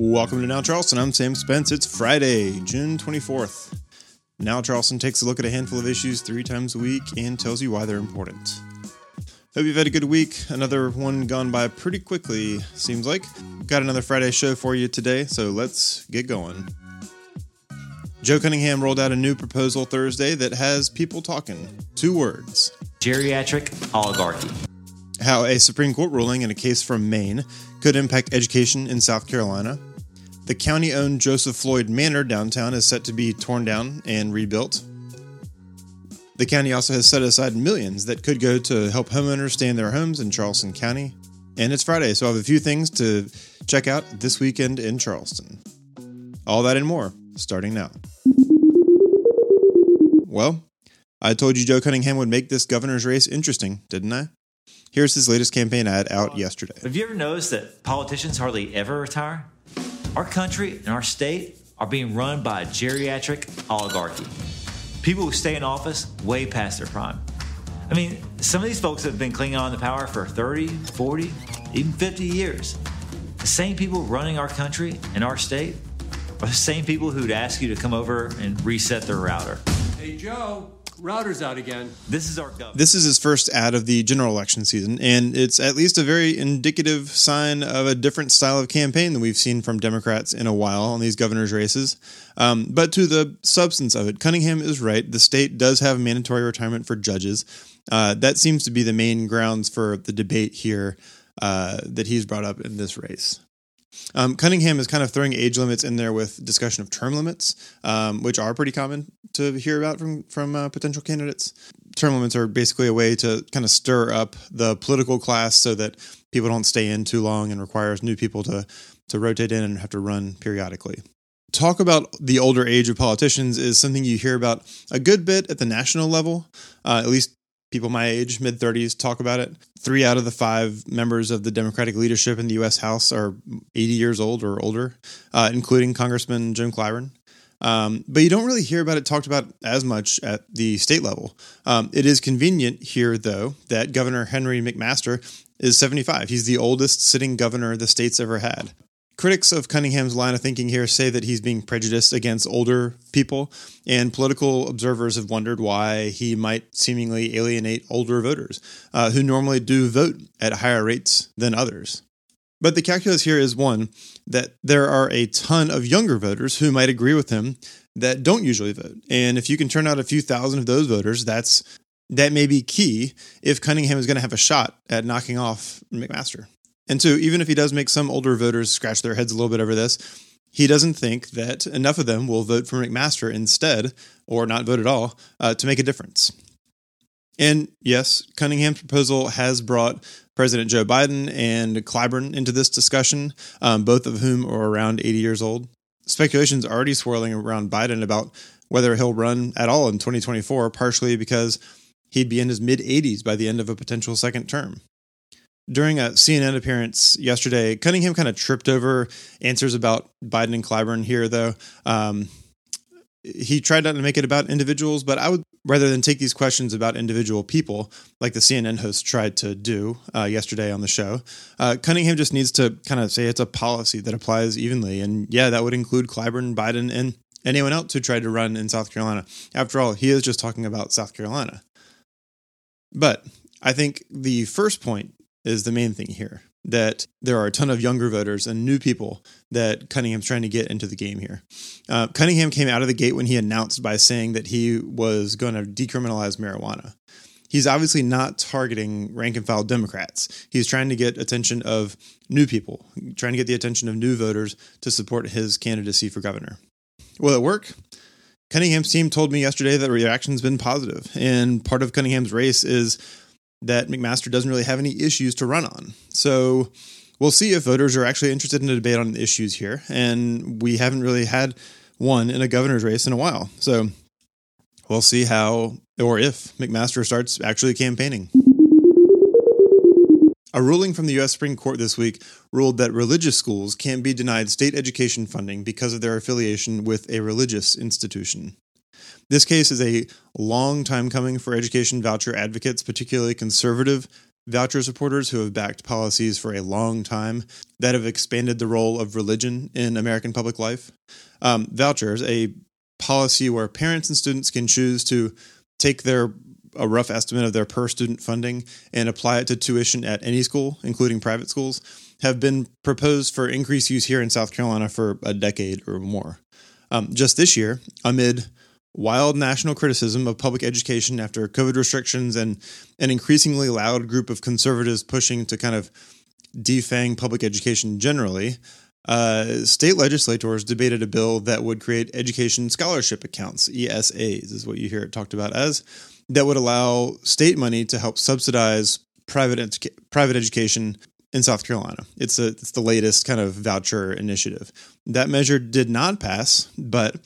Welcome to Now Charleston. I'm Sam Spence. It's Friday, June 24th. Now Charleston takes a look at a handful of issues three times a week and tells you why they're important. Hope you've had a good week. Another one gone by pretty quickly, seems like. Got another Friday show for you today, so let's get going. Joe Cunningham rolled out a new proposal Thursday that has people talking. Two words geriatric oligarchy. How a Supreme Court ruling in a case from Maine could impact education in South Carolina. The county owned Joseph Floyd Manor downtown is set to be torn down and rebuilt. The county also has set aside millions that could go to help homeowners stay in their homes in Charleston County. And it's Friday, so I have a few things to check out this weekend in Charleston. All that and more, starting now. Well, I told you Joe Cunningham would make this governor's race interesting, didn't I? Here's his latest campaign ad out uh, yesterday. Have you ever noticed that politicians hardly ever retire? Our country and our state are being run by a geriatric oligarchy. People who stay in office way past their prime. I mean, some of these folks have been clinging on to power for 30, 40, even 50 years. The same people running our country and our state are the same people who'd ask you to come over and reset their router. Hey, Joe, router's out again. This is our government. This is his first ad of the general election season, and it's at least a very indicative sign of a different style of campaign than we've seen from Democrats in a while on these governor's races. Um, but to the substance of it, Cunningham is right. The state does have mandatory retirement for judges. Uh, that seems to be the main grounds for the debate here uh, that he's brought up in this race. Um, Cunningham is kind of throwing age limits in there with discussion of term limits, um, which are pretty common to hear about from from uh, potential candidates. Term limits are basically a way to kind of stir up the political class so that people don't stay in too long and requires new people to to rotate in and have to run periodically. Talk about the older age of politicians is something you hear about a good bit at the national level, uh, at least people my age, mid 30s, talk about it. Three out of the five members of the Democratic leadership in the U.S. House are 80 years old or older, uh, including Congressman Jim Clyburn. Um, but you don't really hear about it talked about as much at the state level. Um, it is convenient here, though, that Governor Henry McMaster is 75. He's the oldest sitting governor the state's ever had. Critics of Cunningham's line of thinking here say that he's being prejudiced against older people, and political observers have wondered why he might seemingly alienate older voters uh, who normally do vote at higher rates than others. But the calculus here is one that there are a ton of younger voters who might agree with him that don't usually vote. And if you can turn out a few thousand of those voters, that's that may be key if Cunningham is going to have a shot at knocking off McMaster. And so, even if he does make some older voters scratch their heads a little bit over this, he doesn't think that enough of them will vote for McMaster instead, or not vote at all, uh, to make a difference. And yes, Cunningham's proposal has brought President Joe Biden and Clyburn into this discussion, um, both of whom are around 80 years old. Speculation's already swirling around Biden about whether he'll run at all in 2024, partially because he'd be in his mid 80s by the end of a potential second term during a CNN appearance yesterday, Cunningham kind of tripped over answers about Biden and Clyburn here, though. Um, he tried not to make it about individuals, but I would rather than take these questions about individual people, like the CNN host tried to do uh, yesterday on the show, uh, Cunningham just needs to kind of say it's a policy that applies evenly. And yeah, that would include Clyburn, Biden, and anyone else who tried to run in South Carolina. After all, he is just talking about South Carolina. But I think the first point is the main thing here. That there are a ton of younger voters and new people that Cunningham's trying to get into the game here. Uh, Cunningham came out of the gate when he announced by saying that he was going to decriminalize marijuana. He's obviously not targeting rank and file Democrats. He's trying to get attention of new people, trying to get the attention of new voters to support his candidacy for governor. Will it work? Cunningham's team told me yesterday that reaction's been positive, and part of Cunningham's race is that McMaster doesn't really have any issues to run on. So we'll see if voters are actually interested in a debate on issues here. And we haven't really had one in a governor's race in a while. So we'll see how or if McMaster starts actually campaigning. A ruling from the U.S. Supreme Court this week ruled that religious schools can't be denied state education funding because of their affiliation with a religious institution. This case is a long time coming for education voucher advocates, particularly conservative voucher supporters who have backed policies for a long time that have expanded the role of religion in American public life. Um, vouchers, a policy where parents and students can choose to take their a rough estimate of their per student funding and apply it to tuition at any school, including private schools, have been proposed for increased use here in South Carolina for a decade or more. Um, just this year, amid wild national criticism of public education after COVID restrictions and an increasingly loud group of conservatives pushing to kind of defang public education generally, uh, state legislators debated a bill that would create education scholarship accounts, ESAs, is what you hear it talked about as, that would allow state money to help subsidize private private education in South Carolina. It's a it's the latest kind of voucher initiative. That measure did not pass, but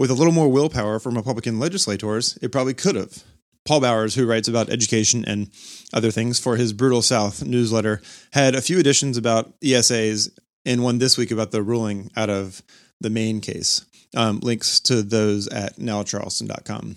with a little more willpower from Republican legislators, it probably could have. Paul Bowers, who writes about education and other things for his Brutal South newsletter, had a few editions about ESAs and one this week about the ruling out of the Maine case. Um, links to those at nowcharleston.com.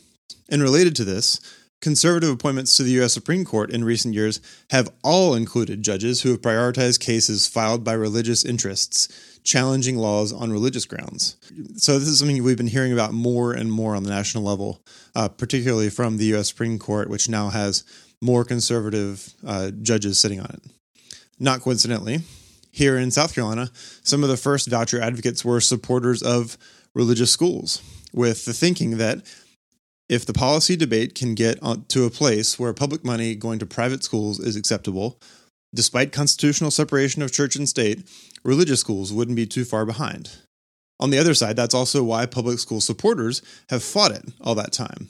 And related to this, conservative appointments to the U.S. Supreme Court in recent years have all included judges who have prioritized cases filed by religious interests challenging laws on religious grounds. So, this is something we've been hearing about more and more on the national level, uh, particularly from the U.S. Supreme Court, which now has more conservative uh, judges sitting on it. Not coincidentally, here in South Carolina, some of the first voucher advocates were supporters of religious schools, with the thinking that if the policy debate can get to a place where public money going to private schools is acceptable, despite constitutional separation of church and state, religious schools wouldn't be too far behind. On the other side, that's also why public school supporters have fought it all that time.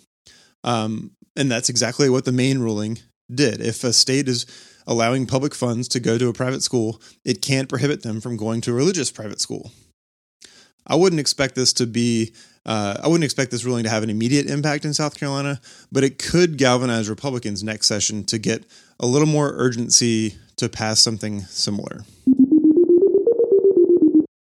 Um, and that's exactly what the Maine ruling did. If a state is allowing public funds to go to a private school, it can't prohibit them from going to a religious private school. I wouldn't expect this to be, uh, I wouldn't expect this ruling to have an immediate impact in South Carolina, but it could galvanize Republicans next session to get a little more urgency to pass something similar.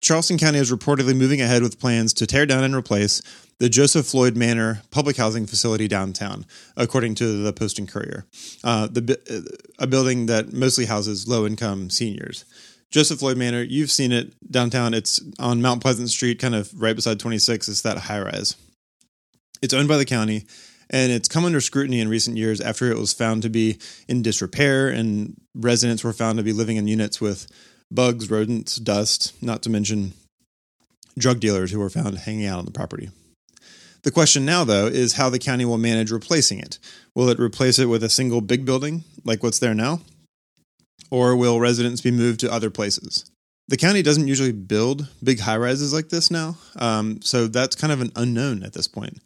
Charleston County is reportedly moving ahead with plans to tear down and replace the Joseph Floyd Manor public housing facility downtown, according to the Post and Courier, uh, the, a building that mostly houses low income seniors. Joseph Floyd Manor, you've seen it downtown. It's on Mount Pleasant Street, kind of right beside 26. It's that high rise. It's owned by the county, and it's come under scrutiny in recent years after it was found to be in disrepair, and residents were found to be living in units with bugs, rodents, dust, not to mention drug dealers who were found hanging out on the property. The question now, though, is how the county will manage replacing it. Will it replace it with a single big building like what's there now? Or will residents be moved to other places? The county doesn't usually build big high rises like this now, um, so that's kind of an unknown at this point.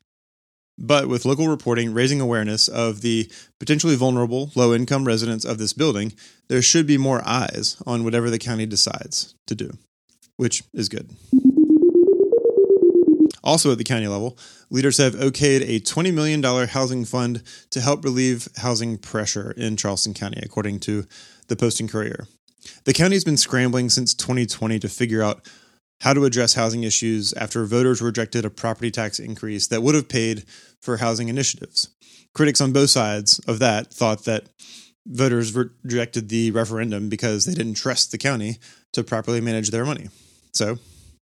But with local reporting raising awareness of the potentially vulnerable low income residents of this building, there should be more eyes on whatever the county decides to do, which is good. Also, at the county level, leaders have okayed a $20 million housing fund to help relieve housing pressure in Charleston County, according to the Post and Courier. The county has been scrambling since 2020 to figure out how to address housing issues after voters rejected a property tax increase that would have paid for housing initiatives. Critics on both sides of that thought that voters rejected the referendum because they didn't trust the county to properly manage their money. So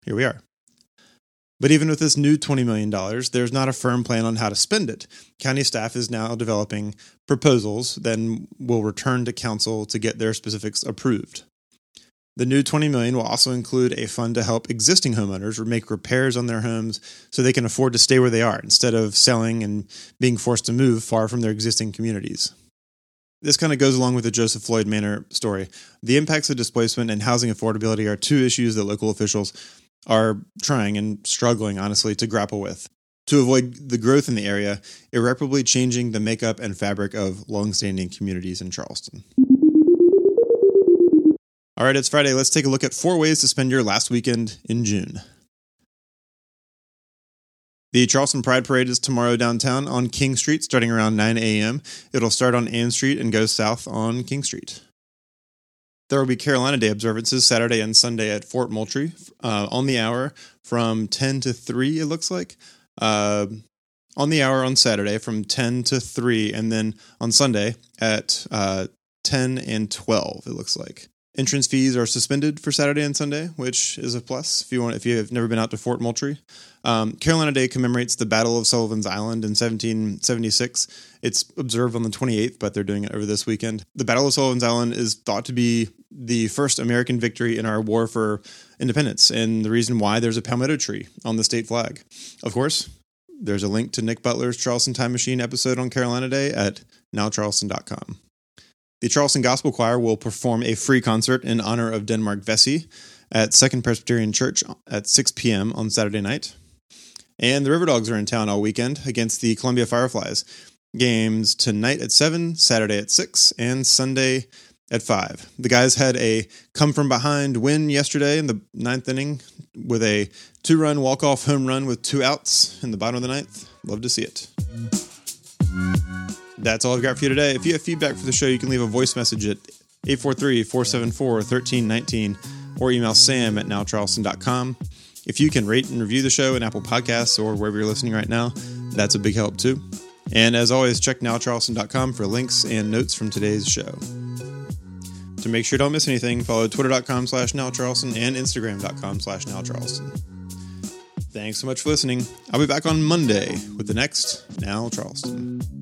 here we are. But even with this new $20 million, there's not a firm plan on how to spend it. County staff is now developing proposals, then will return to council to get their specifics approved. The new 20 million will also include a fund to help existing homeowners make repairs on their homes so they can afford to stay where they are instead of selling and being forced to move far from their existing communities. This kind of goes along with the Joseph Floyd Manor story. The impacts of displacement and housing affordability are two issues that local officials are trying and struggling, honestly, to grapple with to avoid the growth in the area, irreparably changing the makeup and fabric of longstanding communities in Charleston. All right, it's Friday. Let's take a look at four ways to spend your last weekend in June. The Charleston Pride Parade is tomorrow downtown on King Street starting around 9 a.m. It'll start on Ann Street and go south on King Street. There will be Carolina Day observances Saturday and Sunday at Fort Moultrie uh, on the hour from 10 to 3, it looks like. Uh, on the hour on Saturday from 10 to 3, and then on Sunday at uh, 10, and 12, it looks like. Entrance fees are suspended for Saturday and Sunday, which is a plus if you want if you have never been out to Fort Moultrie. Um, Carolina Day commemorates the Battle of Sullivan's Island in 1776. It's observed on the 28th, but they're doing it over this weekend. The Battle of Sullivan's Island is thought to be the first American victory in our war for independence, and the reason why there's a palmetto tree on the state flag. Of course, there's a link to Nick Butler's Charleston Time Machine episode on Carolina Day at nowcharleston.com. The Charleston Gospel Choir will perform a free concert in honor of Denmark Vesey at Second Presbyterian Church at 6 p.m. on Saturday night. And the RiverDogs are in town all weekend against the Columbia Fireflies. Games tonight at 7, Saturday at 6, and Sunday at 5. The guys had a come from behind win yesterday in the ninth inning with a two run walk off home run with two outs in the bottom of the ninth. Love to see it. That's all I've got for you today. If you have feedback for the show, you can leave a voice message at 843 474 1319 or email sam at nowcharleston.com. If you can rate and review the show in Apple Podcasts or wherever you're listening right now, that's a big help too. And as always, check nowcharleston.com for links and notes from today's show. To make sure you don't miss anything, follow twitter.com slash nowcharleston and instagram.com slash nowcharleston. Thanks so much for listening. I'll be back on Monday with the next Now Charleston.